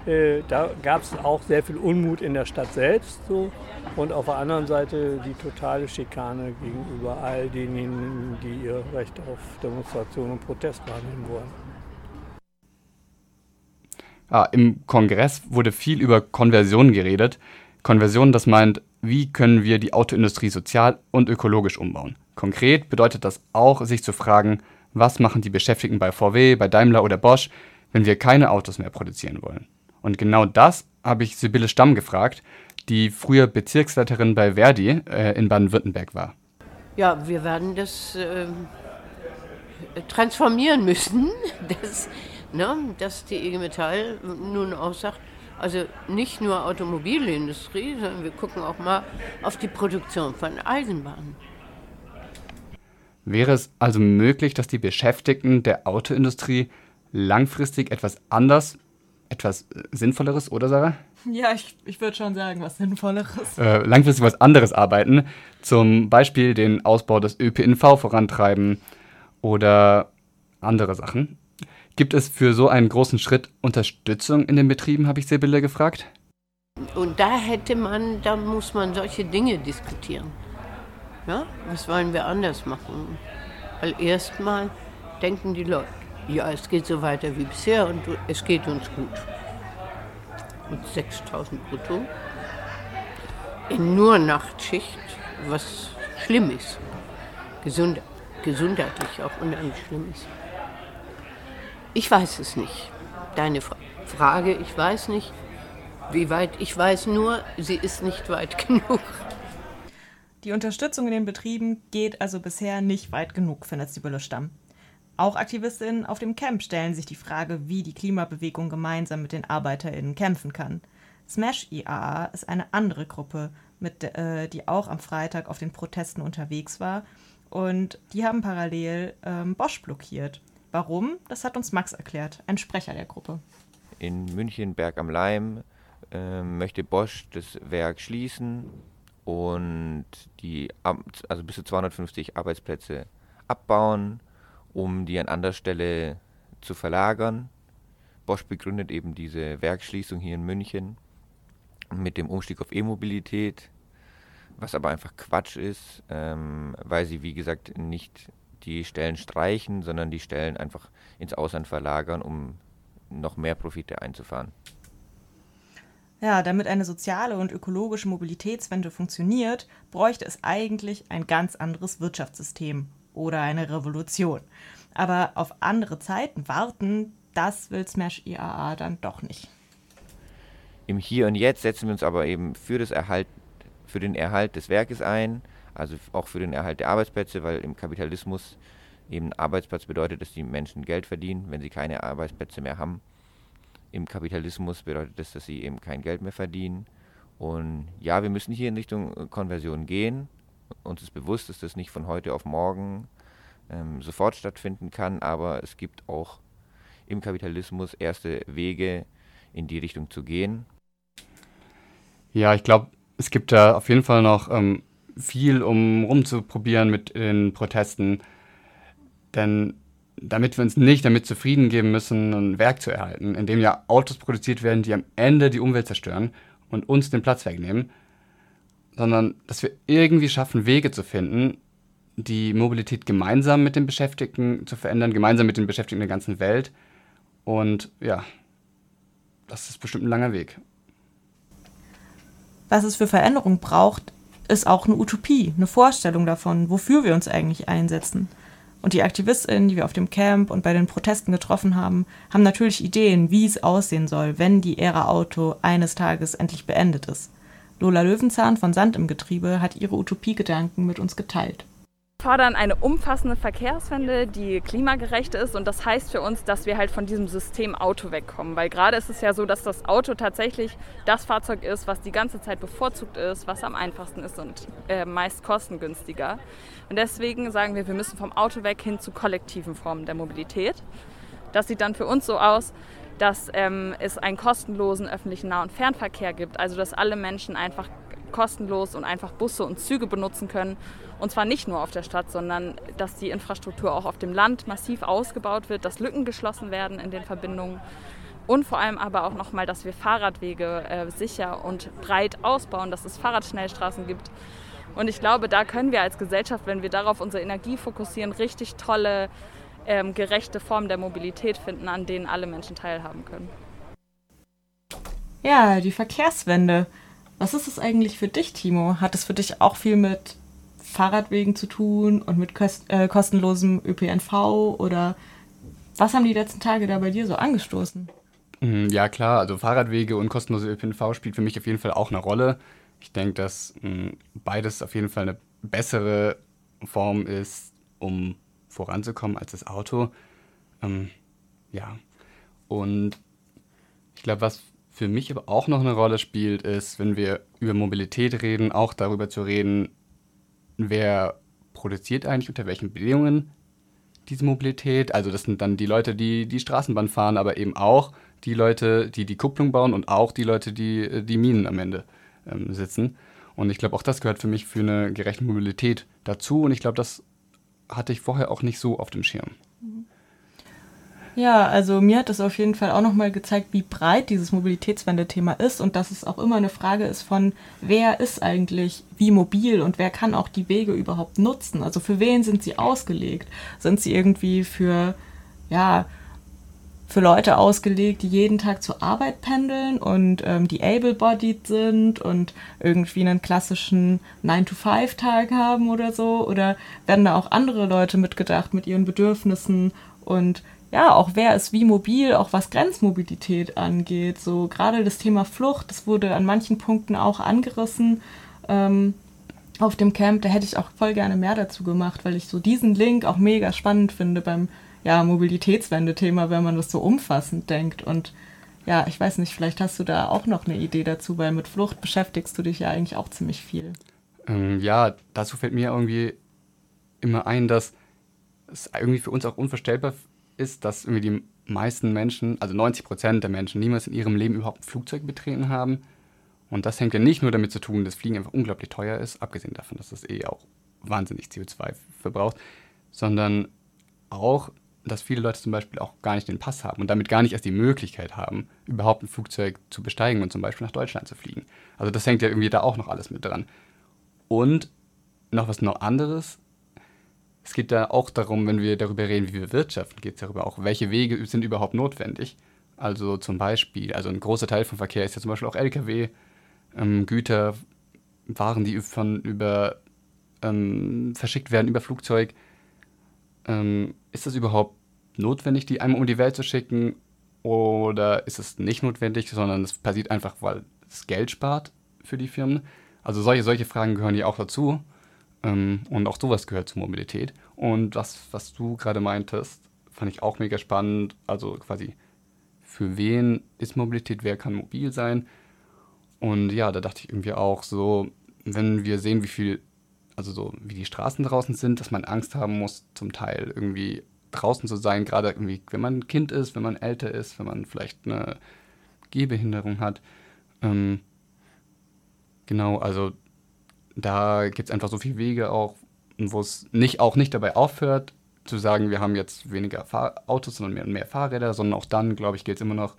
Äh, da gab es auch sehr viel Unmut in der Stadt selbst. So. Und auf der anderen Seite die totale Schikane gegenüber all denjenigen, die ihr Recht auf Demonstration und Protest wahrnehmen wollen. Ah, Im Kongress wurde viel über Konversion geredet. Konversion, das meint, wie können wir die Autoindustrie sozial und ökologisch umbauen. Konkret bedeutet das auch, sich zu fragen, was machen die Beschäftigten bei VW, bei Daimler oder Bosch, wenn wir keine Autos mehr produzieren wollen. Und genau das habe ich Sibylle Stamm gefragt, die früher Bezirksleiterin bei Verdi äh, in Baden-Württemberg war. Ja, wir werden das äh, transformieren müssen, dass, ne, dass die IG Metall nun auch sagt, also nicht nur Automobilindustrie, sondern wir gucken auch mal auf die Produktion von Eisenbahnen. Wäre es also möglich, dass die Beschäftigten der Autoindustrie langfristig etwas anders, etwas äh, Sinnvolleres, oder Sarah? Ja, ich, ich würde schon sagen, was Sinnvolleres. Äh, langfristig was anderes arbeiten, zum Beispiel den Ausbau des ÖPNV vorantreiben oder andere Sachen. Gibt es für so einen großen Schritt Unterstützung in den Betrieben, habe ich Sibylle gefragt. Und da hätte man, da muss man solche Dinge diskutieren. Ja? Was wollen wir anders machen? Weil erstmal denken die Leute, ja, es geht so weiter wie bisher und es geht uns gut. Mit 6000 brutto. In nur Nachtschicht, was schlimm ist. Gesund, gesundheitlich auch unheimlich schlimm ist. Ich weiß es nicht. Deine Frage, ich weiß nicht, wie weit. Ich weiß nur, sie ist nicht weit genug. Die Unterstützung in den Betrieben geht also bisher nicht weit genug, findet Sibylle Stamm. Auch AktivistInnen auf dem Camp stellen sich die Frage, wie die Klimabewegung gemeinsam mit den ArbeiterInnen kämpfen kann. Smash IAA ist eine andere Gruppe, mit, äh, die auch am Freitag auf den Protesten unterwegs war. Und die haben parallel ähm, Bosch blockiert. Warum? Das hat uns Max erklärt, ein Sprecher der Gruppe. In München, Berg am Leim, äh, möchte Bosch das Werk schließen und die also bis zu 250 Arbeitsplätze abbauen, um die an anderer Stelle zu verlagern. Bosch begründet eben diese Werksschließung hier in München mit dem Umstieg auf E-Mobilität, was aber einfach Quatsch ist, ähm, weil sie, wie gesagt, nicht die Stellen streichen, sondern die Stellen einfach ins Ausland verlagern, um noch mehr Profite einzufahren. Ja, damit eine soziale und ökologische Mobilitätswende funktioniert, bräuchte es eigentlich ein ganz anderes Wirtschaftssystem oder eine Revolution. Aber auf andere Zeiten warten, das will Smash IAA dann doch nicht. Im Hier und Jetzt setzen wir uns aber eben für, Erhalt, für den Erhalt des Werkes ein, also auch für den Erhalt der Arbeitsplätze, weil im Kapitalismus eben Arbeitsplatz bedeutet, dass die Menschen Geld verdienen, wenn sie keine Arbeitsplätze mehr haben im Kapitalismus bedeutet das, dass sie eben kein Geld mehr verdienen. Und ja, wir müssen hier in Richtung äh, Konversion gehen. Uns ist bewusst, dass das nicht von heute auf morgen ähm, sofort stattfinden kann, aber es gibt auch im Kapitalismus erste Wege, in die Richtung zu gehen. Ja, ich glaube, es gibt da auf jeden Fall noch ähm, viel, um rumzuprobieren mit den Protesten. Denn damit wir uns nicht damit zufrieden geben müssen, ein Werk zu erhalten, in dem ja Autos produziert werden, die am Ende die Umwelt zerstören und uns den Platz wegnehmen, sondern dass wir irgendwie schaffen, Wege zu finden, die Mobilität gemeinsam mit den Beschäftigten zu verändern, gemeinsam mit den Beschäftigten der ganzen Welt. Und ja, das ist bestimmt ein langer Weg. Was es für Veränderung braucht, ist auch eine Utopie, eine Vorstellung davon, wofür wir uns eigentlich einsetzen. Und die AktivistInnen, die wir auf dem Camp und bei den Protesten getroffen haben, haben natürlich Ideen, wie es aussehen soll, wenn die Ära Auto eines Tages endlich beendet ist. Lola Löwenzahn von Sand im Getriebe hat ihre Utopiegedanken mit uns geteilt fordern eine umfassende Verkehrswende, die klimagerecht ist. Und das heißt für uns, dass wir halt von diesem System Auto wegkommen. Weil gerade ist es ja so, dass das Auto tatsächlich das Fahrzeug ist, was die ganze Zeit bevorzugt ist, was am einfachsten ist und äh, meist kostengünstiger. Und deswegen sagen wir, wir müssen vom Auto weg hin zu kollektiven Formen der Mobilität. Das sieht dann für uns so aus, dass ähm, es einen kostenlosen öffentlichen Nah- und Fernverkehr gibt. Also dass alle Menschen einfach kostenlos und einfach Busse und Züge benutzen können und zwar nicht nur auf der Stadt, sondern dass die Infrastruktur auch auf dem Land massiv ausgebaut wird, dass Lücken geschlossen werden in den Verbindungen. Und vor allem aber auch nochmal, dass wir Fahrradwege äh, sicher und breit ausbauen, dass es Fahrradschnellstraßen gibt. Und ich glaube, da können wir als Gesellschaft, wenn wir darauf unsere Energie fokussieren, richtig tolle, ähm, gerechte Formen der Mobilität finden, an denen alle Menschen teilhaben können. Ja, die Verkehrswende. Was ist es eigentlich für dich, Timo? Hat es für dich auch viel mit Fahrradwegen zu tun und mit kost äh, kostenlosem ÖPNV oder was haben die letzten Tage da bei dir so angestoßen? Mm, ja, klar, also Fahrradwege und kostenlose ÖPNV spielt für mich auf jeden Fall auch eine Rolle. Ich denke, dass mh, mm, beides auf jeden Fall eine bessere Form ist, um voranzukommen als das Auto. Ähm, ja, und ich glaube, was für mich aber auch noch eine Rolle spielt, ist, wenn wir über Mobilität reden, auch darüber zu reden, wer produziert eigentlich unter welchen Bedingungen diese Mobilität. Also das sind dann die Leute, die die Straßenbahn fahren, aber eben auch die Leute, die die Kupplung bauen und auch die Leute, die äh, die Minen am Ende ähm, sitzen. Und ich glaube, auch das gehört für mich für eine gerechte Mobilität dazu. Und ich glaube, das hatte ich vorher auch nicht so auf dem Schirm. Ja, also mir hat das auf jeden Fall auch nochmal gezeigt, wie breit dieses Mobilitätswende-Thema ist und dass es auch immer eine Frage ist von, wer ist eigentlich wie mobil und wer kann auch die Wege überhaupt nutzen? Also für wen sind sie ausgelegt? Sind sie irgendwie für, ja, für Leute ausgelegt, die jeden Tag zur Arbeit pendeln und ähm, die able-bodied sind und irgendwie einen klassischen 9-to-5-Tag haben oder so? Oder werden da auch andere Leute mitgedacht mit ihren Bedürfnissen und ja, auch wer ist wie mobil, auch was Grenzmobilität angeht. So gerade das Thema Flucht, das wurde an manchen Punkten auch angerissen ähm, auf dem Camp. Da hätte ich auch voll gerne mehr dazu gemacht, weil ich so diesen Link auch mega spannend finde beim ja, Mobilitätswende-Thema, wenn man das so umfassend denkt. Und ja, ich weiß nicht, vielleicht hast du da auch noch eine Idee dazu, weil mit Flucht beschäftigst du dich ja eigentlich auch ziemlich viel. Ähm, ja, dazu fällt mir irgendwie immer ein, dass es irgendwie für uns auch unvorstellbar ist, dass irgendwie die meisten Menschen, also 90 Prozent der Menschen, niemals in ihrem Leben überhaupt ein Flugzeug betreten haben. Und das hängt ja nicht nur damit zu tun, dass Fliegen einfach unglaublich teuer ist, abgesehen davon, dass das eh auch wahnsinnig CO2 verbraucht, sondern auch, dass viele Leute zum Beispiel auch gar nicht den Pass haben und damit gar nicht erst die Möglichkeit haben, überhaupt ein Flugzeug zu besteigen und zum Beispiel nach Deutschland zu fliegen. Also das hängt ja irgendwie da auch noch alles mit dran. Und noch was noch anderes. Es geht da auch darum, wenn wir darüber reden, wie wir wirtschaften, geht es darüber auch, welche Wege sind überhaupt notwendig. Also zum Beispiel, also ein großer Teil vom Verkehr ist ja zum Beispiel auch Lkw, ähm, Güter, Waren, die von über ähm, verschickt werden über Flugzeug. Ähm, ist das überhaupt notwendig, die einmal um die Welt zu schicken? Oder ist es nicht notwendig, sondern es passiert einfach, weil es Geld spart für die Firmen? Also solche, solche Fragen gehören ja auch dazu. Ähm, und auch sowas gehört zur Mobilität. Und das, was du gerade meintest, fand ich auch mega spannend. Also quasi, für wen ist Mobilität, wer kann mobil sein? Und ja, da dachte ich irgendwie auch so, wenn wir sehen, wie viel, also so, wie die Straßen draußen sind, dass man Angst haben muss, zum Teil irgendwie draußen zu sein, gerade irgendwie, wenn man ein Kind ist, wenn man älter ist, wenn man vielleicht eine Gehbehinderung hat. Ähm, genau, also da gibt es einfach so viele Wege auch, wo es nicht, auch nicht dabei aufhört, zu sagen, wir haben jetzt weniger Fahr Autos, sondern mehr, mehr Fahrräder, sondern auch dann, glaube ich, geht es immer noch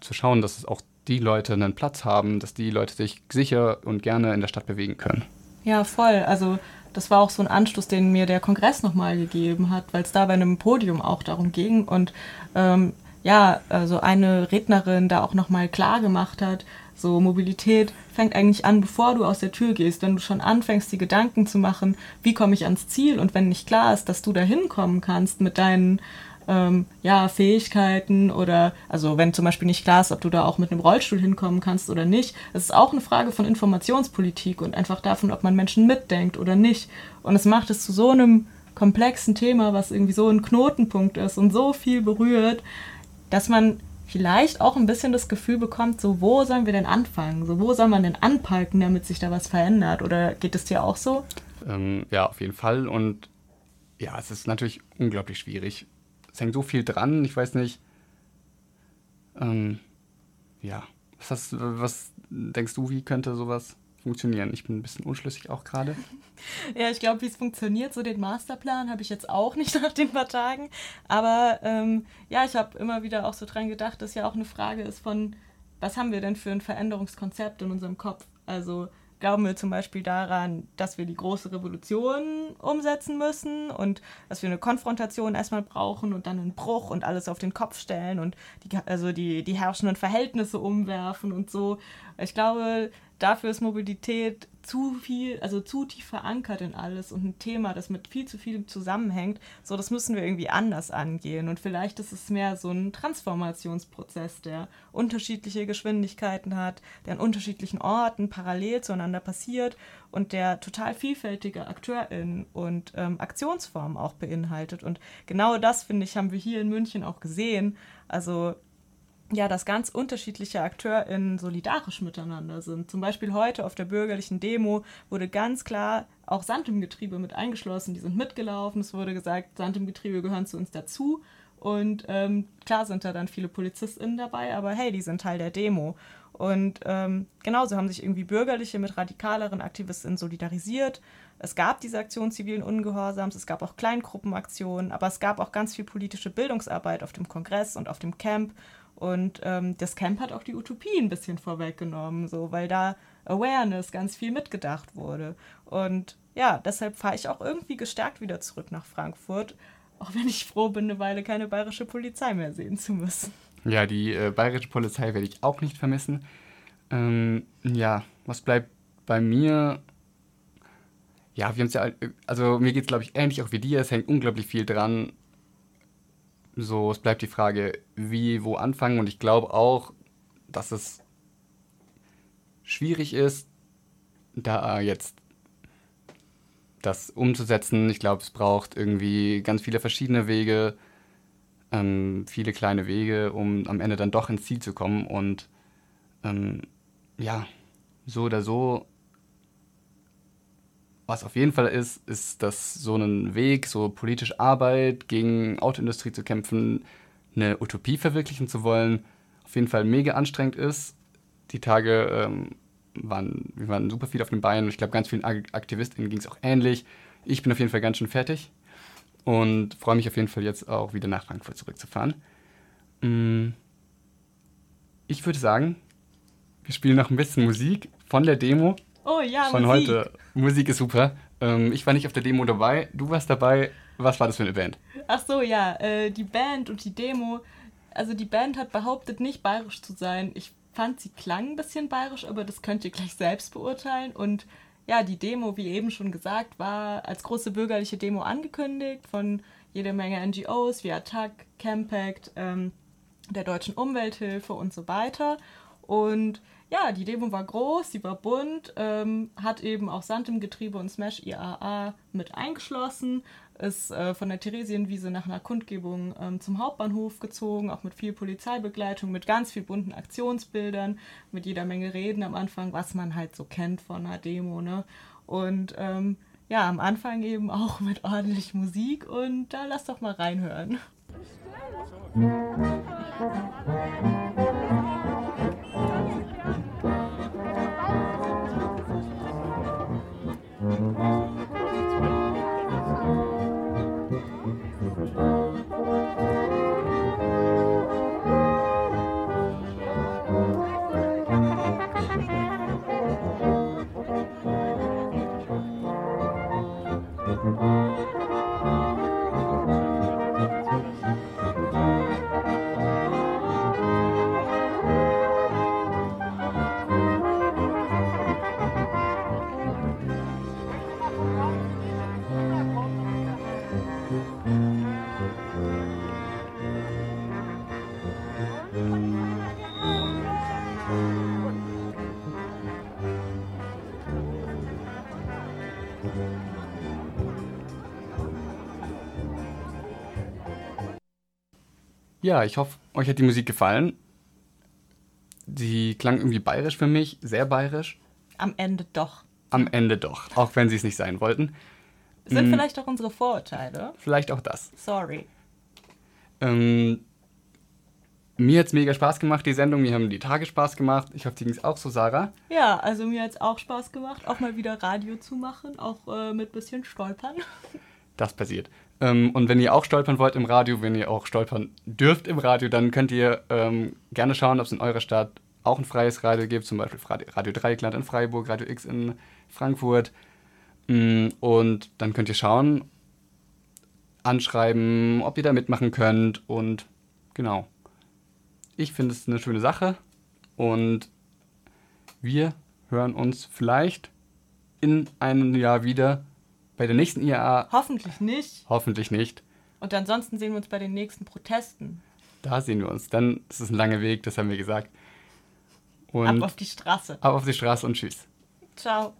zu schauen, dass es auch die Leute einen Platz haben, dass die Leute sich sicher und gerne in der Stadt bewegen können. Ja, voll. Also das war auch so ein Anstoß, den mir der Kongress nochmal gegeben hat, weil es da bei einem Podium auch darum ging und ähm, ja, also eine Rednerin da auch nochmal klar gemacht hat, so Mobilität fängt eigentlich an, bevor du aus der Tür gehst, wenn du schon anfängst, die Gedanken zu machen, wie komme ich ans Ziel und wenn nicht klar ist, dass du da hinkommen kannst mit deinen ähm, ja, Fähigkeiten oder, also wenn zum Beispiel nicht klar ist, ob du da auch mit einem Rollstuhl hinkommen kannst oder nicht. Es ist auch eine Frage von Informationspolitik und einfach davon, ob man Menschen mitdenkt oder nicht. Und es macht es zu so einem komplexen Thema, was irgendwie so ein Knotenpunkt ist und so viel berührt, dass man vielleicht auch ein bisschen das Gefühl bekommt, so wo sollen wir denn anfangen? So wo soll man denn anpacken, damit sich da was verändert? Oder geht es dir auch so? Ähm, ja, auf jeden Fall. Und ja, es ist natürlich unglaublich schwierig, es hängt so viel dran, ich weiß nicht. Ähm, ja, was, hast, was denkst du, wie könnte sowas funktionieren? Ich bin ein bisschen unschlüssig auch gerade. Ja, ich glaube, wie es funktioniert, so den Masterplan habe ich jetzt auch nicht nach den paar Tagen. Aber ähm, ja, ich habe immer wieder auch so dran gedacht, dass ja auch eine Frage ist von, was haben wir denn für ein Veränderungskonzept in unserem Kopf? Also glauben wir zum Beispiel daran, dass wir die große Revolution umsetzen müssen und dass wir eine Konfrontation erstmal brauchen und dann einen Bruch und alles auf den Kopf stellen und die, also die, die herrschenden Verhältnisse umwerfen und so. Ich glaube, dafür ist Mobilität zu viel, also zu tief verankert in alles und ein Thema, das mit viel zu viel zusammenhängt. So, das müssen wir irgendwie anders angehen. Und vielleicht ist es mehr so ein Transformationsprozess, der unterschiedliche Geschwindigkeiten hat, der an unterschiedlichen Orten parallel zueinander passiert und der total vielfältige AkteurInnen und ähm, Aktionsformen auch beinhaltet. Und genau das, finde ich, haben wir hier in München auch gesehen. Also ja, dass ganz unterschiedliche AkteurInnen solidarisch miteinander sind. Zum Beispiel heute auf der bürgerlichen Demo wurde ganz klar auch Sand im Getriebe mit eingeschlossen. Die sind mitgelaufen. Es wurde gesagt, Sand im Getriebe gehören zu uns dazu. Und ähm, klar sind da dann viele PolizistInnen dabei, aber hey, die sind Teil der Demo. Und ähm, genauso haben sich irgendwie Bürgerliche mit radikaleren AktivistInnen solidarisiert. Es gab diese Aktion zivilen Ungehorsams, es gab auch Kleingruppenaktionen, aber es gab auch ganz viel politische Bildungsarbeit auf dem Kongress und auf dem Camp. Und ähm, das Camp hat auch die Utopie ein bisschen vorweggenommen, so, weil da Awareness ganz viel mitgedacht wurde. Und ja, deshalb fahre ich auch irgendwie gestärkt wieder zurück nach Frankfurt, auch wenn ich froh bin, eine Weile keine bayerische Polizei mehr sehen zu müssen. Ja, die äh, bayerische Polizei werde ich auch nicht vermissen. Ähm, ja, was bleibt bei mir? Ja, wir haben es ja, also mir geht es, glaube ich, ähnlich auch wie dir. Es hängt unglaublich viel dran, so, es bleibt die Frage, wie, wo anfangen. Und ich glaube auch, dass es schwierig ist, da jetzt das umzusetzen. Ich glaube, es braucht irgendwie ganz viele verschiedene Wege, ähm, viele kleine Wege, um am Ende dann doch ins Ziel zu kommen. Und ähm, ja, so oder so was auf jeden Fall ist, ist, dass so ein Weg, so politische Arbeit gegen Autoindustrie zu kämpfen, eine Utopie verwirklichen zu wollen, auf jeden Fall mega anstrengend ist. Die Tage ähm, waren, wir waren super viel auf den Beinen ich glaube, ganz vielen AktivistInnen ging es auch ähnlich. Ich bin auf jeden Fall ganz schön fertig. und freue mich auf jeden Fall jetzt auch wieder nach Frankfurt zurückzufahren. Mm, ich würde sagen, wir spielen noch ein bisschen Musik von der Demo. Oh ja, von Musik. heute. Musik ist super. Ähm, ich war nicht auf der Demo dabei, du warst dabei. Was war das für eine Band? Ach so, ja, äh, die Band und die Demo. Also die Band hat behauptet, nicht bayerisch zu sein. Ich fand, sie klang ein bisschen bayerisch, aber das könnt ihr gleich selbst beurteilen. Und ja, die Demo, wie eben schon gesagt, war als große bürgerliche Demo angekündigt von jeder Menge NGOs wie Attac, Campact, ähm, der Deutschen Umwelthilfe und so weiter. Und ja, die Demo war groß, sie war bunt, ähm, hat eben auch Sand im Getriebe und Smash IAA mit eingeschlossen, ist äh, von der Theresienwiese nach einer Kundgebung ähm, zum Hauptbahnhof gezogen, auch mit viel Polizeibegleitung, mit ganz viel bunten Aktionsbildern, mit jeder Menge Reden am Anfang, was man halt so kennt von einer Demo, ne? Und ähm, ja, am Anfang eben auch mit ordentlich Musik und da lass doch mal reinhören. Ja, ich hoffe, euch hat die Musik gefallen. Sie klang irgendwie bayerisch für mich, sehr bayerisch. Am Ende doch. Am Ende doch, auch wenn sie es nicht sein wollten. Sind Mm, vielleicht auch unsere Vorurteile? Vielleicht auch das. Sorry. Ähm, mir hat es mega Spaß gemacht, die Sendung. Mir haben die Tage Spaß gemacht. Ich hoffe, dir ging es auch so, Sarah. Ja, also mir hat es auch Spaß gemacht, auch mal wieder Radio zu machen, auch äh, mit bisschen Stolpern. Das passiert. Ähm, und wenn ihr auch stolpern wollt im Radio, wenn ihr auch stolpern dürft im Radio, dann könnt ihr ähm, gerne schauen, ob es in eurer Stadt auch ein freies Radio gibt, zum Beispiel Radio, Dreieckland in Freiburg, Radio X in Frankfurt. Mm, Und dann könnt ihr schauen, anschreiben, ob ihr da mitmachen könnt und genau. Ich finde es eine schöne Sache und wir hören uns vielleicht in einem Jahr wieder bei der nächsten IAA. Hoffentlich nicht. Hoffentlich nicht. Und ansonsten sehen wir uns bei den nächsten Protesten. Da sehen wir uns. Dann ist es ein langer Weg, das haben wir gesagt. Und Ab auf die Straße. Ab auf die Straße und tschüss. Ciao.